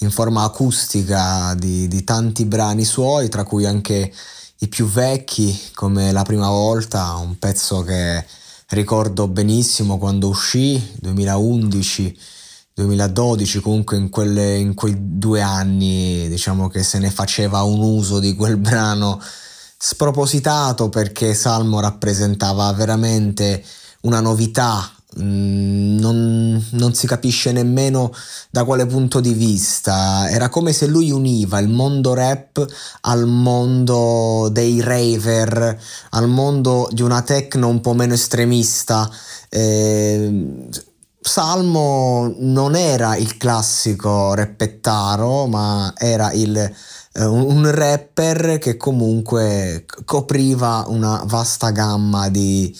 in forma acustica di, di tanti brani suoi, tra cui anche i più vecchi, come La prima volta, un pezzo che ricordo benissimo quando uscì, 2011. 2012 comunque in, quelle, in, quei due anni diciamo che se ne faceva un uso di quel brano spropositato perché Salmo rappresentava veramente una novità non, non, si capisce nemmeno da quale punto di vista. Era come se lui univa il mondo rap al mondo dei raver, al mondo di una techno un po' meno estremista. Eh, Salmo non era il classico rappettaro, ma era il, eh, un rapper che comunque copriva una vasta gamma di,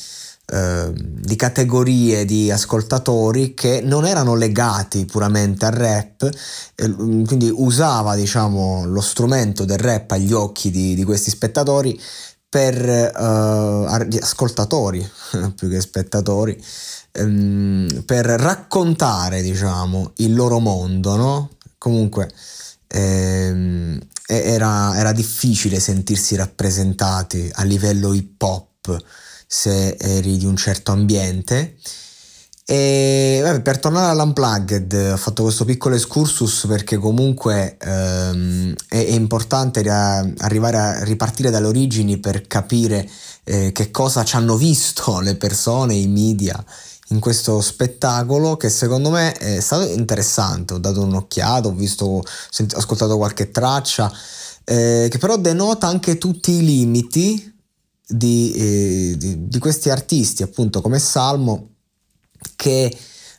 Ehm, di categorie di ascoltatori che non erano legati puramente al rap, eh, quindi usava diciamo, lo strumento del rap agli occhi di, di questi spettatori per uh, ascoltatori più che spettatori um, per raccontare diciamo il loro mondo no? comunque ehm, era, era difficile sentirsi rappresentati a livello hip hop se eri di un certo ambiente. E vabbè, per tornare all'unplugged ho fatto questo piccolo excursus perché comunque ehm, è, è, importante ria- arrivare a ripartire dalle origini per capire eh, che cosa ci hanno visto le persone, i media in questo spettacolo che secondo me è stato interessante, ho dato un'occhiata, ho visto, sent- ascoltato qualche traccia eh, che però denota anche tutti i limiti di, eh, di, di questi artisti, appunto come Salmo, che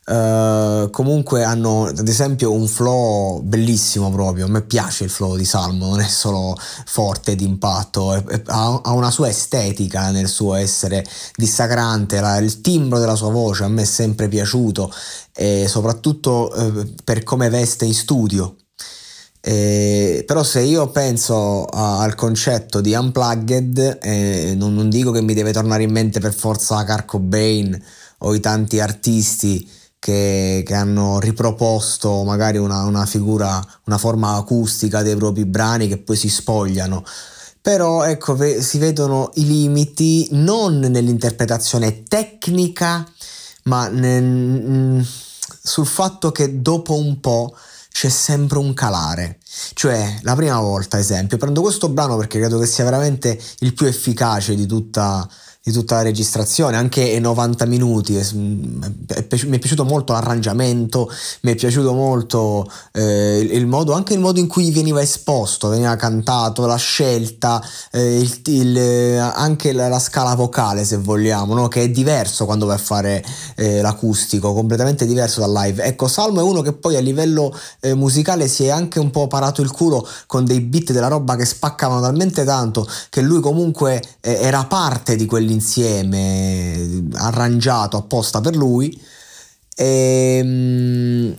Uh, comunque hanno ad esempio un flow bellissimo proprio. A me piace il flow di Salmo non è solo forte d'impatto è, è, ha, ha, una sua estetica nel suo essere dissacrante la, il timbro della sua voce a me è sempre piaciuto e soprattutto uh, per come veste in studio eh, però se io penso a, al concetto di unplugged, eh, non, non, dico che mi deve tornare in mente per forza Kurt Cobain o i tanti artisti che, che hanno riproposto magari una, una, figura, una forma acustica dei propri brani che poi si spogliano. Però ecco, si vedono i limiti non nell'interpretazione tecnica, ma nel, sul fatto che dopo un po' c'è sempre un calare. Cioè, la prima volta, esempio, prendo questo brano perché credo che sia veramente il più efficace di tutta di tutta la registrazione, anche i 90 minuti. mi è piaciuto molto l'arrangiamento, mi è piaciuto molto eh, il, modo, anche il modo in cui veniva esposto, veniva cantato, la scelta, eh, il, il, anche la, la, scala vocale, se vogliamo, no? che è diverso quando vai a fare eh, l'acustico, completamente diverso dal live. Ecco, Salmo è uno che poi a livello eh, musicale si è anche un po' parato il culo con dei beat della roba che spaccavano talmente tanto che lui comunque eh, era parte di quell'insieme insieme arrangiato apposta per lui. E, ehm,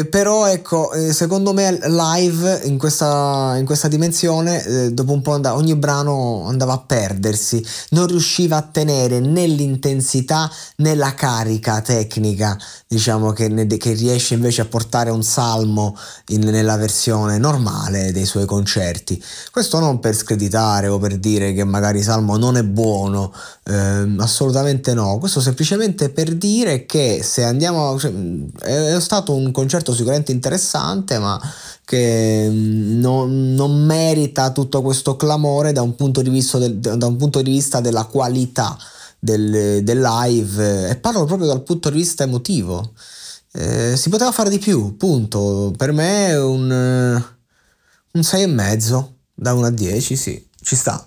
eh, però ecco, eh, secondo me live in questa, in questa dimensione, eh, dopo un po' andava, ogni brano andava a perdersi, non riusciva a tenere né l'intensità né la carica tecnica diciamo che, ne, che, riesce invece a portare un salmo in, nella versione normale dei suoi concerti. Questo non per screditare o per dire che magari Salmo non è buono, eh, assolutamente no, questo semplicemente per dire che se andiamo, cioè, è stato un concerto sicuramente interessante, ma che mm, non, non merita tutto questo clamore da un punto di vista, del, un punto di vista della qualità del, del live e parlo proprio dal punto di vista emotivo. Eh, si poteva fare di più, punto. Per me un, un 6,5 da 1 a 10, sì, ci sta.